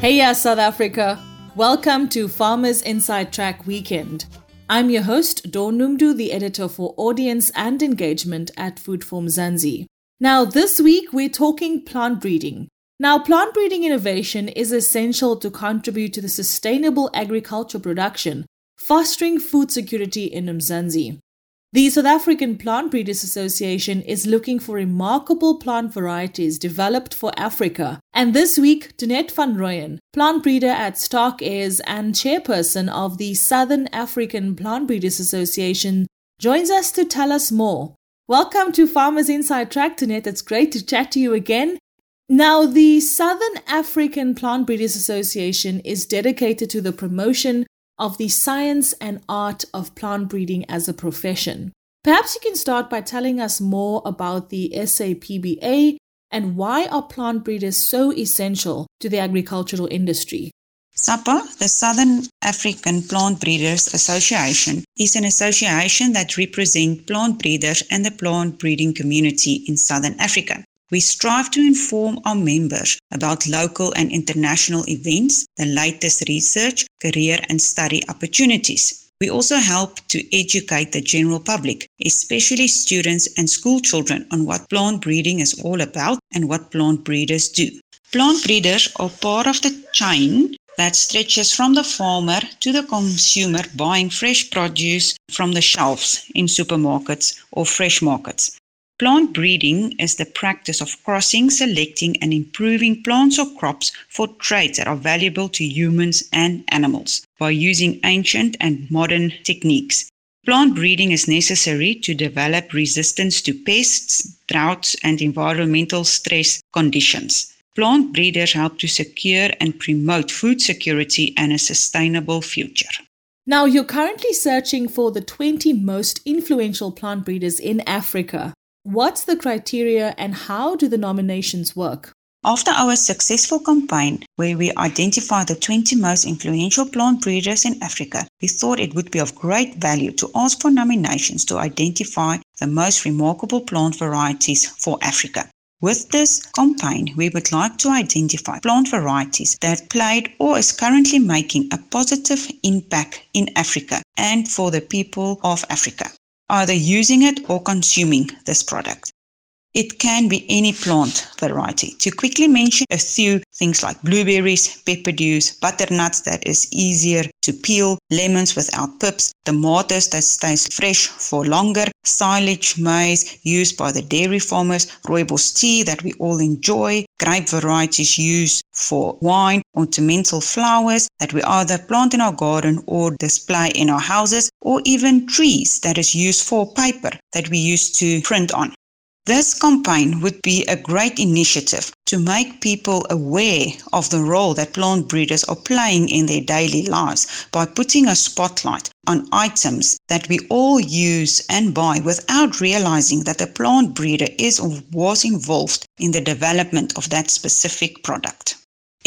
Hey, yeah, South Africa. Welcome to Farmers Inside Track Weekend. I'm your host, Dawn Noemdoe, the editor for audience and engagement at Food for Mzansi. Now, this week we're talking plant breeding. Now, plant breeding innovation is essential to contribute to the sustainable agriculture production, fostering food security in Mzansi. The South African Plant Breeders Association is looking for remarkable plant varieties developed for Africa. And this week, Toinette van Rooyen, plant breeder at Starke Ayres and chairperson of the Southern African Plant Breeders Association, joins us to tell us more. Welcome to Farmers Inside Track, Danette. It's great to chat to you again. Now, the Southern African Plant Breeders Association is dedicated to the promotion of the science and art of plant breeding as a profession. Perhaps you can start by telling us more about the SAPBA and why are plant breeders so essential to the agricultural industry? SAPA, the Southern African Plant Breeders Association, is an association that represents plant breeders and the plant breeding community in Southern Africa. We strive to inform our members about local and international events, the latest research, career and study opportunities. We also help to educate the general public, especially students and school children, on what plant breeding is all about and what plant breeders do. Plant breeders are part of the chain that stretches from the farmer to the consumer buying fresh produce from the shelves in supermarkets or fresh markets. Plant breeding is the practice of crossing, selecting, and improving plants or crops for traits that are valuable to humans and animals by using ancient and modern techniques. Plant breeding is necessary to develop resistance to pests, droughts, and environmental stress conditions. Plant breeders help to secure and promote food security and a sustainable future. Now, you're currently searching for the 20 most influential plant breeders in Africa. What's the criteria and how do the nominations work? After our successful campaign, where we identified the 20 most influential plant breeders in Africa, we thought it would be of great value to ask for nominations to identify the most remarkable plant varieties for Africa. With this campaign, we would like to identify plant varieties that played or is currently making a positive impact in Africa and for the people of Africa either using it or consuming this product. It can be any plant variety. To quickly mention a few things like blueberries, Peppadews, butternuts that is easier to peel, lemons without pips, tomatoes that stays fresh for longer, silage maize used by the dairy farmers, rooibos tea that we all enjoy, grape varieties used for wine, ornamental flowers that we either plant in our garden or display in our houses, or even trees that is used for paper that we use to print on. This campaign would be a great initiative to make people aware of the role that plant breeders are playing in their daily lives by putting a spotlight on items that we all use and buy without realizing that the plant breeder is or was involved in the development of that specific product.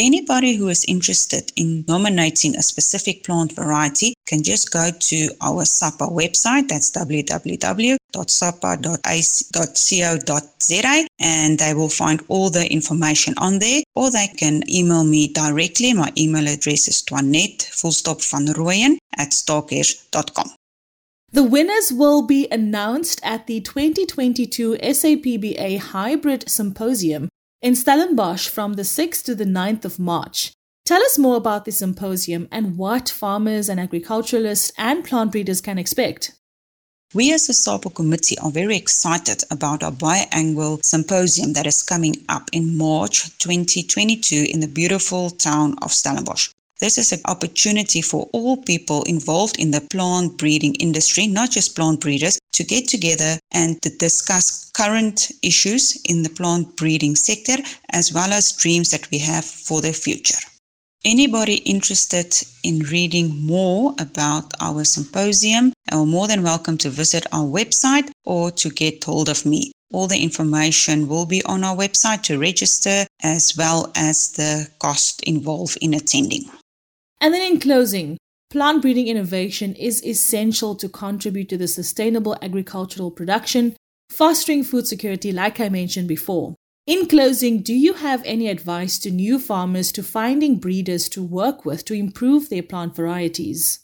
Anybody who is interested in nominating a specific plant variety can just go to our SAPA website. That's www.sapa.ac.co.za and they will find all the information on there or they can email me directly. My email address is toinette full stop van rooyen at starkayres.com. The winners will be announced at the 2022 SAPBA Hybrid Symposium in Stellenbosch from the 6th to the 9th of March. Tell us more about the symposium and what farmers and agriculturalists and plant breeders can expect. We as the SAPA committee are very excited about our biannual symposium that is coming up in March 2022 in the beautiful town of Stellenbosch. This is an opportunity for all people involved in the plant breeding industry, not just plant breeders, to get together and to discuss current issues in the plant breeding sector as well as dreams that we have for the future. Anybody interested in reading more about our symposium are more than welcome to visit our website or to get hold of me. All the information will be on our website to register as well as the cost involved in attending. And then in closing, plant breeding innovation is essential to contribute to the sustainable agricultural production, fostering food security, like I mentioned before. In closing, do you have any advice to new farmers to finding breeders to work with to improve their plant varieties?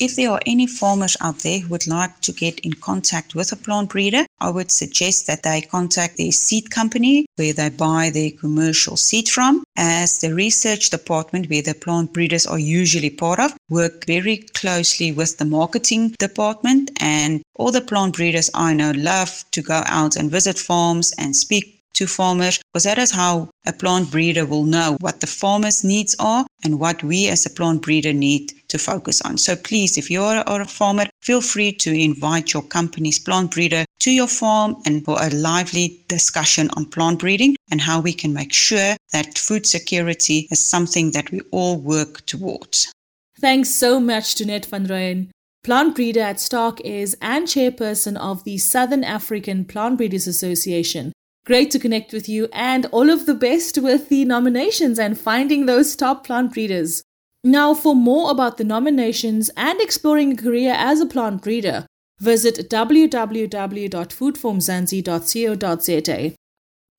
If there are any farmers out there who would like to get in contact with a plant breeder, I would suggest that they contact their seed company where they buy their commercial seed from, as the research department where the plant breeders are usually part of work very closely with the marketing department and all the plant breeders I know love to go out and visit farms and speak to farmers because that is how a plant breeder will know what the farmer's needs are and what we as a plant breeder need to focus on. So please, if you're a farmer, feel free to invite your company's plant breeder to your farm and for a lively discussion on plant breeding and how we can make sure that food security is something that we all work towards. Thanks so much Toinette van Rooyen. Plant breeder at Starke Ayres and chairperson of the Southern African Plant Breeders Association. Great to connect with you and all of the best with the nominations and finding those top plant breeders. Now, for more about the nominations and exploring a career as a plant breeder, visit www.foodformzansi.co.za.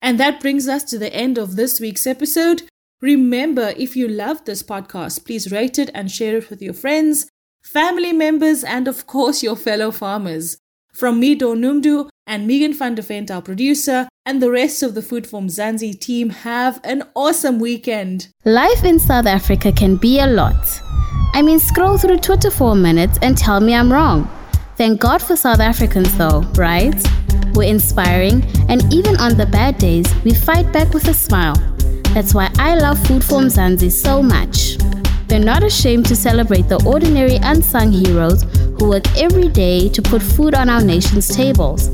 And that brings us to the end of this week's episode. Remember, if you loved this podcast, please rate it and share it with your friends, family members, and of course, your fellow farmers. From me, Noemdoe, and Megan van der Vent, our producer, and the rest of the Food for Mzansi team have an awesome weekend. Life in South Africa can be a lot. I mean, scroll through Twitter for a minute and tell me I'm wrong. Thank God for South Africans, though, right? We're inspiring, and even on the bad days, we fight back with a smile. That's why I love Food for Mzansi so much. They're not ashamed to celebrate the ordinary unsung heroes who work every day to put food on our nation's tables.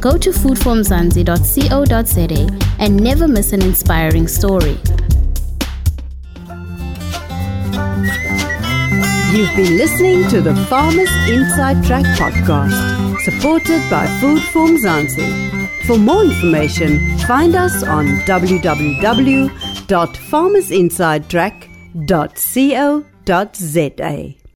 Go to foodformzansi.co.za and never miss an inspiring story. You've been listening to the Farmers Inside Track podcast, supported by Food for Mzansi. For more information, find us on www.farmersinsidetrack.co.za.